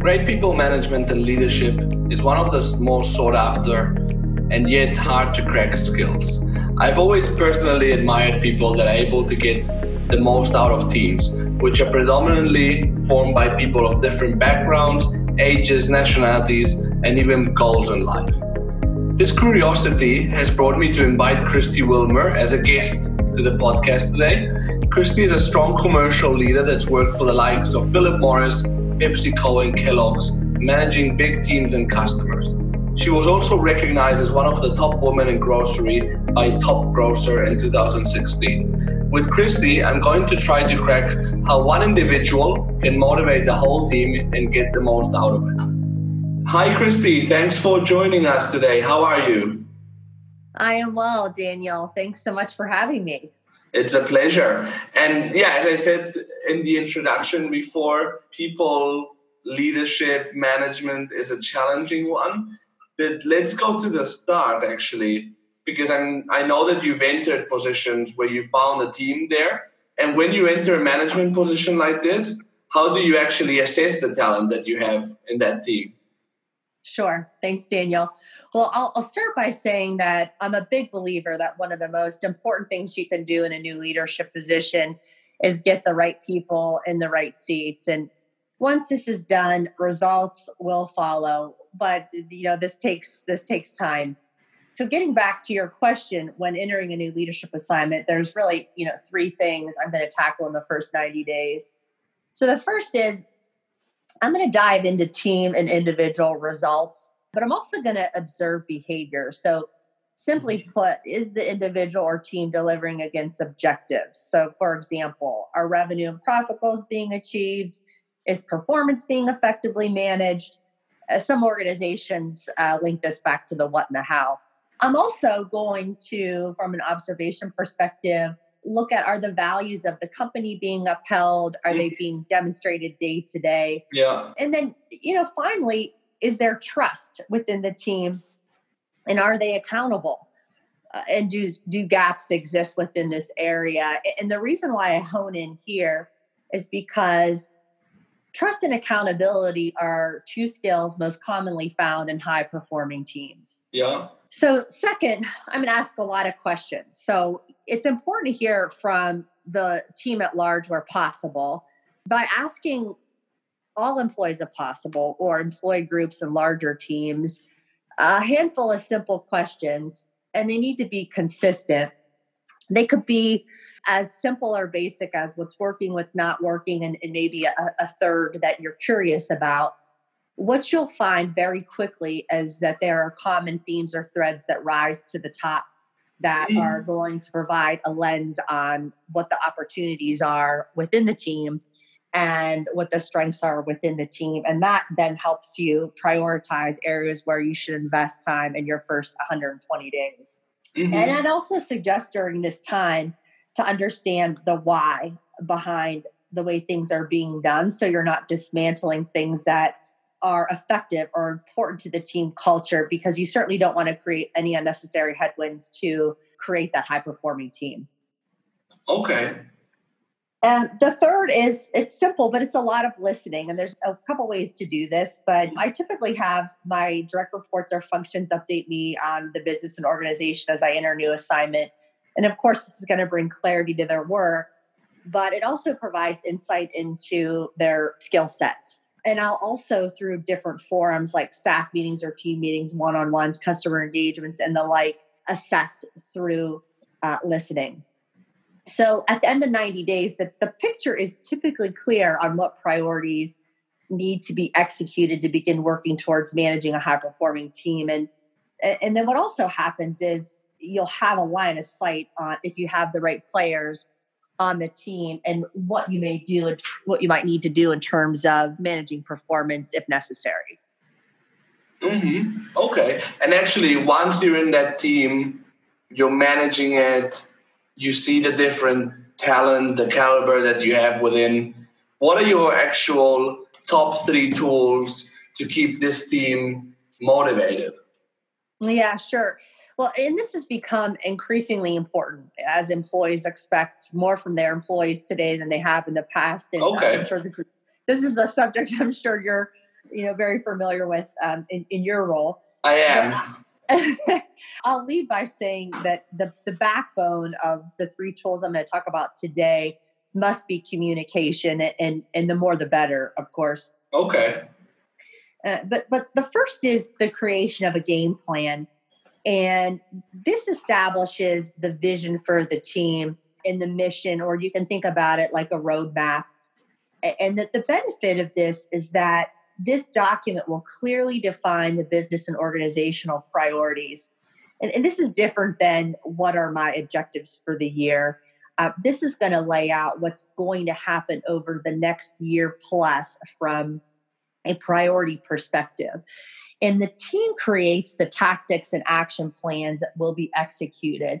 Great people management and leadership is one of the most sought after and yet hard to crack skills. I've always personally admired people that are able to get the most out of teams, which are predominantly formed by people of different backgrounds, ages, nationalities, and even goals in life. This curiosity has brought me to invite Christy Wilmer as a guest to the podcast today. Christy is a strong commercial leader that's worked for the likes of Philip Morris, PepsiCo, and Kellogg's, managing big teams and customers. She was also recognized as one of the top women in grocery by Top Grocer in 2016. With Christy, I'm going to try to crack how one individual can motivate the whole team and get the most out of it. Hi, Christy. Thanks for joining us today. How are you? I am well, Daniel. Thanks so much for having me. It's a pleasure. And yeah, as I said in the introduction before, people leadership management is a challenging one but let's go to the start actually, because I'm I know that you've entered positions where you found a team there, and when you enter a management position like this, how do you actually assess the talent that you have in that team? Sure. Thanks, Daniel. Well, I'll, I'll, start by saying that I'm a big believer that one of the most important things you can do in a new leadership position is get the right people in the right seats. And once this is done, results will follow. But you know this takes this takes time. So getting back to your question when entering a new leadership assignment there's really you know three things i'm going to tackle in the first 90 days. So the first is i'm going to dive into team and individual results but i'm also going to observe behavior so simply mm-hmm. put is the individual or team delivering against objectives so for example are revenue and profit goals being achieved is performance being effectively managed uh, some organizations uh, link this back to the what and the how. I'm also going to, from an observation perspective, look at are the values of the company being upheld? Are they mm-hmm. being demonstrated day to day? Yeah. And then, you know, finally, is there trust within the team? And are they accountable? Uh, and do do gaps exist within this area? And the reason why I hone in here is because Trust and accountability are two skills most commonly found in high performing teams. Yeah. So, second, I'm going to ask a lot of questions. So, it's important to hear from the team at large where possible by asking all employees if possible or employee groups and larger teams a handful of simple questions and they need to be consistent. They could be as simple or basic as what's working, what's not working, and, and maybe a, a third that you're curious about. What you'll find very quickly is that there are common themes or threads that rise to the top that mm. are going to provide a lens on what the opportunities are within the team and what the strengths are within the team. And that then helps you prioritize areas where you should invest time in your first 120 days. Mm-hmm. And I'd also suggest during this time to understand the why behind the way things are being done so you're not dismantling things that are effective or important to the team culture because you certainly don't want to create any unnecessary headwinds to create that high performing team. Okay. And the third is it's simple, but it's a lot of listening. And there's a couple ways to do this. But I typically have my direct reports or functions update me on the business and organization as I enter a new assignment. And of course, this is going to bring clarity to their work, but it also provides insight into their skill sets. And I'll also, through different forums like staff meetings or team meetings, one on ones, customer engagements, and the like, assess through uh, listening. So at the end of 90 days, the, the picture is typically clear on what priorities need to be executed to begin working towards managing a high performing team. And, and then what also happens is you'll have a line of sight on if you have the right players on the team and what you may do and what you might need to do in terms of managing performance if necessary. Mm-hmm. Okay. And actually, once you're in that team, you're managing it, you see the different talent, the caliber that you have within. What are your actual top three tools to keep this team motivated? Yeah, sure. Well, and this has become increasingly important as employees expect more from their employees today than they have in the past. And okay. I'm sure this is this is a subject I'm sure you're you know very familiar with um, in, in your role. I am. I'll lead by saying that the, the backbone of the three tools I'm going to talk about today must be communication, and and the more the better, of course. Okay. Uh, but but the first is the creation of a game plan, and this establishes the vision for the team and the mission, or you can think about it like a roadmap. And that the benefit of this is that this document will clearly define the business and organizational priorities. And, and this is different than what are my objectives for the year. Uh, this is going to lay out what's going to happen over the next year plus from a priority perspective. And the team creates the tactics and action plans that will be executed.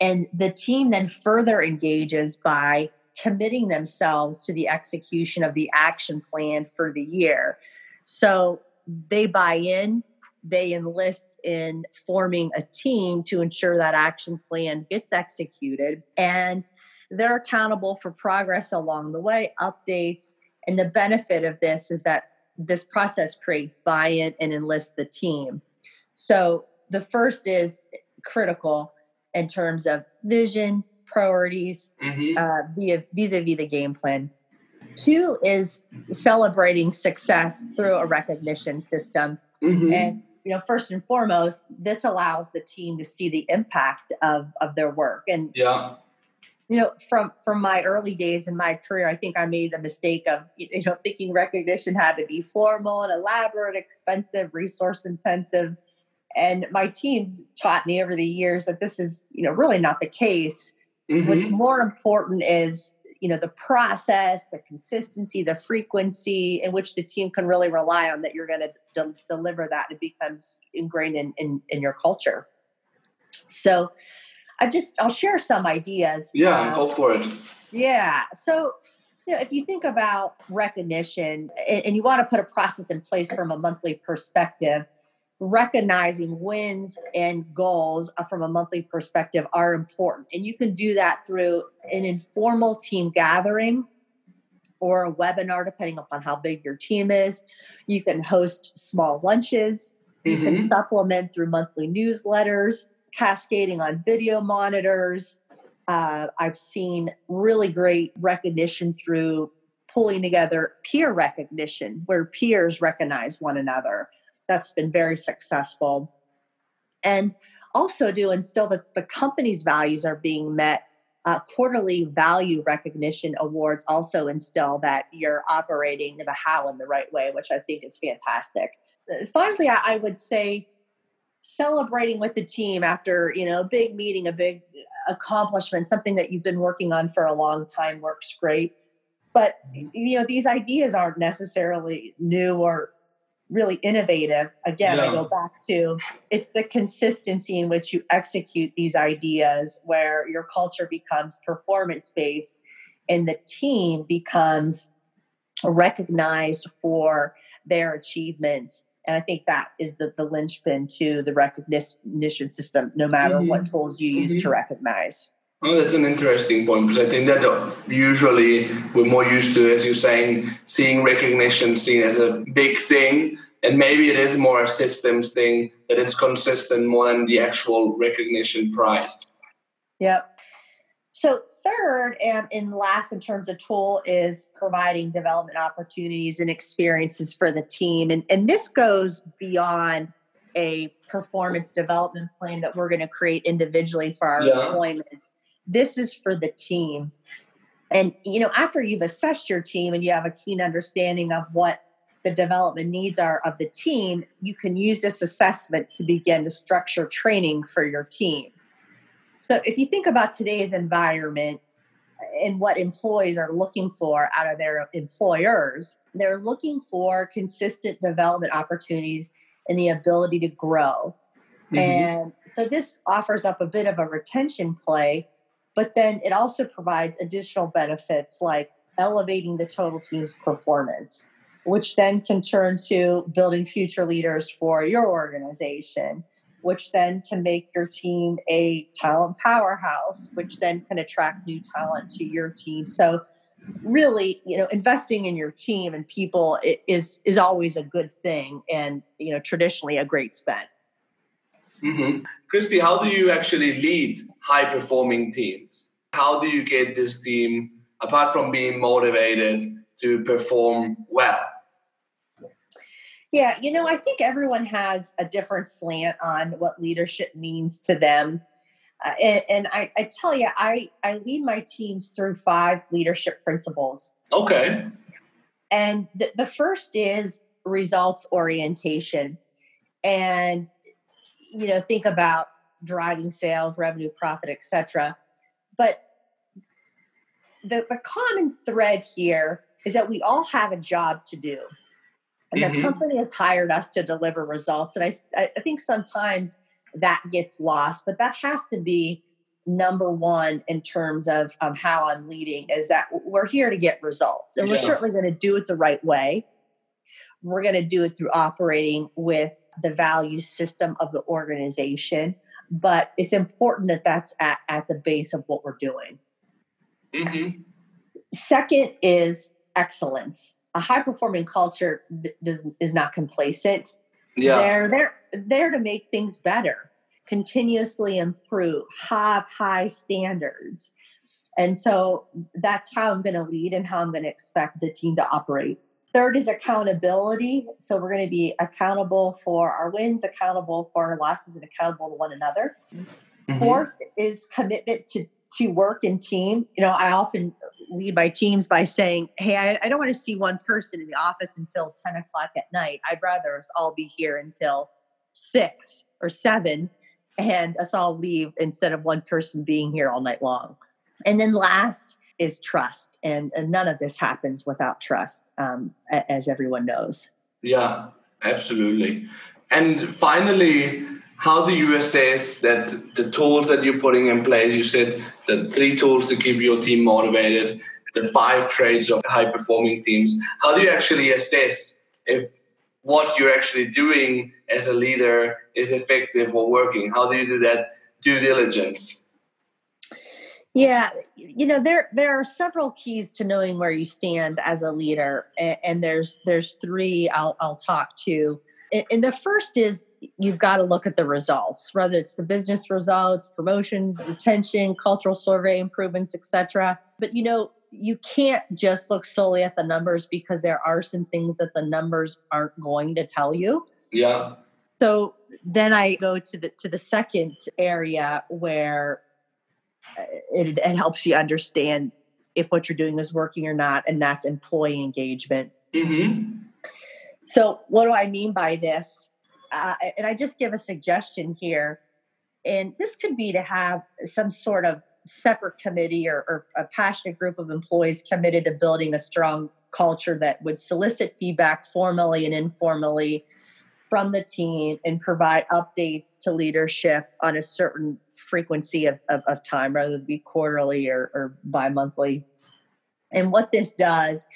And the team then further engages by committing themselves to the execution of the action plan for the year. So they buy in, they enlist in forming a team to ensure that action plan gets executed, and they're accountable for progress along the way, updates. And the benefit of this is that this process creates buy in and enlists the team. So the first is critical in terms of vision, priorities, mm-hmm. uh, vis a vis the game plan. Two is celebrating success through a recognition system. Mm-hmm. And you know, first and foremost, this allows the team to see the impact of of their work. And yeah, you know, from from my early days in my career, I think I made the mistake of you know thinking recognition had to be formal and elaborate, expensive, resource intensive. And my teams taught me over the years that this is, you know, really not the case. Mm-hmm. What's more important is, you know, the process, the consistency, the frequency in which the team can really rely on that you're going to de- deliver that. It becomes ingrained in, in, in your culture. So I just, I'll share some ideas. Yeah, um, go for it. Yeah. So, you know, if you think about recognition and, and you want to put a process in place from a monthly perspective, recognizing wins and goals from a monthly perspective are important. And you can do that through an informal team gathering or a webinar, depending upon how big your team is. You can host small lunches. You mm-hmm. can supplement through monthly newsletters, cascading on video monitors. Uh, I've seen really great recognition through pulling together peer recognition, where peers recognize one another that's been very successful. And also to instill that the company's values are being met. Uh, quarterly value recognition awards also instill that you're operating the how in the right way, which I think is fantastic. Uh, finally, I, I would say celebrating with the team after you know a big meeting, a big accomplishment, something that you've been working on for a long time works great. But you know these ideas aren't necessarily new or really innovative again yeah. i go back to it's the consistency in which you execute these ideas where your culture becomes performance based and the team becomes recognized for their achievements and i think that is the, the linchpin to the recognition system no matter mm-hmm. what tools you use mm-hmm. to recognize Oh, that's an interesting point because I think that usually we're more used to, as you're saying, seeing recognition seen as a big thing. And maybe it is more a systems thing that it's consistent more than the actual recognition prize. Yep. So, third and in last in terms of tool is providing development opportunities and experiences for the team. And, and this goes beyond a performance development plan that we're going to create individually for our yeah. employments this is for the team. And you know, after you've assessed your team and you have a keen understanding of what the development needs are of the team, you can use this assessment to begin to structure training for your team. So if you think about today's environment and what employees are looking for out of their employers, they're looking for consistent development opportunities and the ability to grow. Mm-hmm. And so this offers up a bit of a retention play but then it also provides additional benefits like elevating the total team's performance, which then can turn to building future leaders for your organization, which then can make your team a talent powerhouse, which then can attract new talent to your team. So really, you know, investing in your team and people is is always a good thing, and you know, traditionally a great spend. Mm-hmm. Christy, how do you actually lead high performing teams? How do you get this team, apart from being motivated, to perform well? Yeah, you know, I think everyone has a different slant on what leadership means to them. Uh, and, and I, I, tell you, I, I lead my teams through five leadership principles. Okay. And the, the first is results orientation. And, you know, think about driving sales, revenue, profit, etc. But the, the common thread here is that we all have a job to do. And mm-hmm. the company has hired us to deliver results. And I, I think sometimes that gets lost, but that has to be number one in terms of, of how I'm leading is that we're here to get results. And yeah. we're certainly going to do it the right way. We're going to do it through operating with the value system of the organization. But it's important that that's at, at the base of what we're doing. Mm-hmm. Second is excellence. A high performing culture does, is not complacent. Yeah. They're there there to make things better, continuously improve, have high standards. And so that's how I'm going to lead and how I'm going to expect the team to operate. Third is accountability. So we're going to be accountable for our wins, accountable for our losses, and accountable to one another. Mm-hmm. Fourth is commitment to to work in team. You know, I often lead my teams by saying, Hey, I, I don't want to see one person in the office until 10 o'clock at night. I'd rather us all be here until six or seven and us all leave instead of one person being here all night long. And then last is trust. And, and none of this happens without trust, um, as everyone knows. Yeah, absolutely. And finally, how do you assess that the tools that you're putting in place you said the three tools to keep your team motivated the five traits of high performing teams how do you actually assess if what you're actually doing as a leader is effective or working how do you do that due diligence yeah you know there there are several keys to knowing where you stand as a leader and, and there's there's three i'll i'll talk to. And the first is you've got to look at the results whether it's the business results promotion retention cultural survey improvements etc but you know you can't just look solely at the numbers because there are some things that the numbers aren't going to tell you. Yeah. So then i go to the to the second area where it, it helps you understand if what you're doing is working or not and that's employee engagement mm-hmm. So, what do I mean by this? Uh, and I just give a suggestion here. And this could be to have some sort of separate committee or, or a passionate group of employees committed to building a strong culture that would solicit feedback formally and informally from the team and provide updates to leadership on a certain frequency of, of, of time, rather than be quarterly or, or bi monthly. And what this does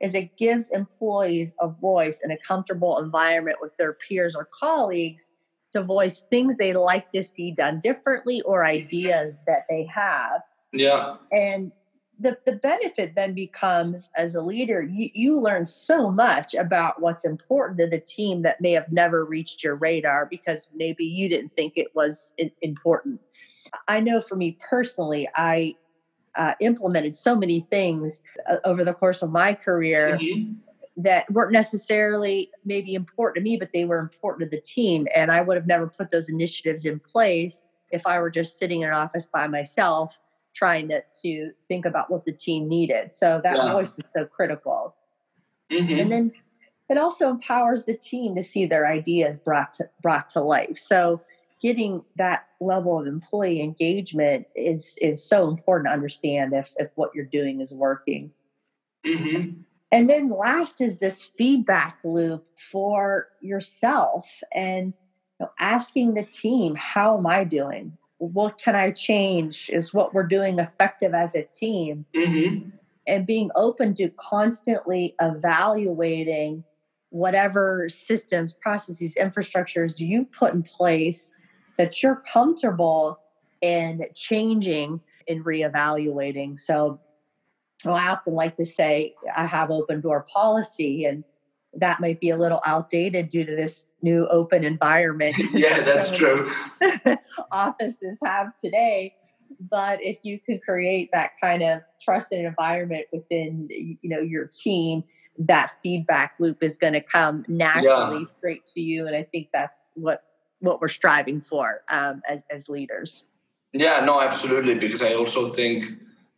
is it gives employees a voice in a comfortable environment with their peers or colleagues to voice things they like to see done differently or ideas that they have. Yeah. And the, the benefit then becomes as a leader, you, you learn so much about what's important to the team that may have never reached your radar because maybe you didn't think it was important. I know for me personally, I uh, implemented so many things uh, over the course of my career mm-hmm. that weren't necessarily maybe important to me, but they were important to the team. And I would have never put those initiatives in place if I were just sitting in an office by myself trying to, to think about what the team needed. So that yeah. voice is so critical. Mm-hmm. And then it also empowers the team to see their ideas brought to, brought to life. So getting that level of employee engagement is is so important to understand if if what you're doing is working. Mm-hmm. And then last is this feedback loop for yourself and you know, asking the team, how am I doing? What can I change? Is what we're doing effective as a team? Mm-hmm. And being open to constantly evaluating whatever systems, processes, infrastructures you've put in place that you're comfortable in changing and reevaluating. So well, I often like to say I have open door policy, and that might be a little outdated due to this new open environment. yeah, that's true. offices have today. But if you can create that kind of trusted environment within, you know, your team, that feedback loop is going to come naturally yeah. straight to you, and I think that's what what we're striving for um, as as leaders. Yeah, no, absolutely. Because I also think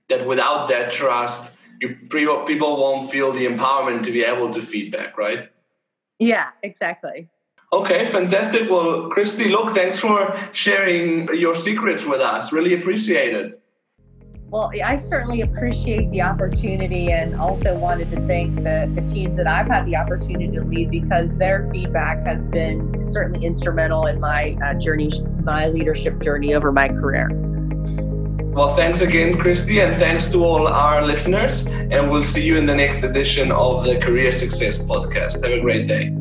that without that trust, you people won't feel the empowerment to be able to feedback, right? Yeah, exactly. Okay, fantastic. Well, Christy, look, thanks for sharing your secrets with us. Really appreciate it. Well, I certainly appreciate the opportunity and also wanted to thank the, the teams that I've had the opportunity to lead because their feedback has been certainly instrumental in my uh, journey, my leadership journey over my career. Well, thanks again, Christy, and thanks to all our listeners. And we'll see you in the next edition of the Career Success Podcast. Have a great day.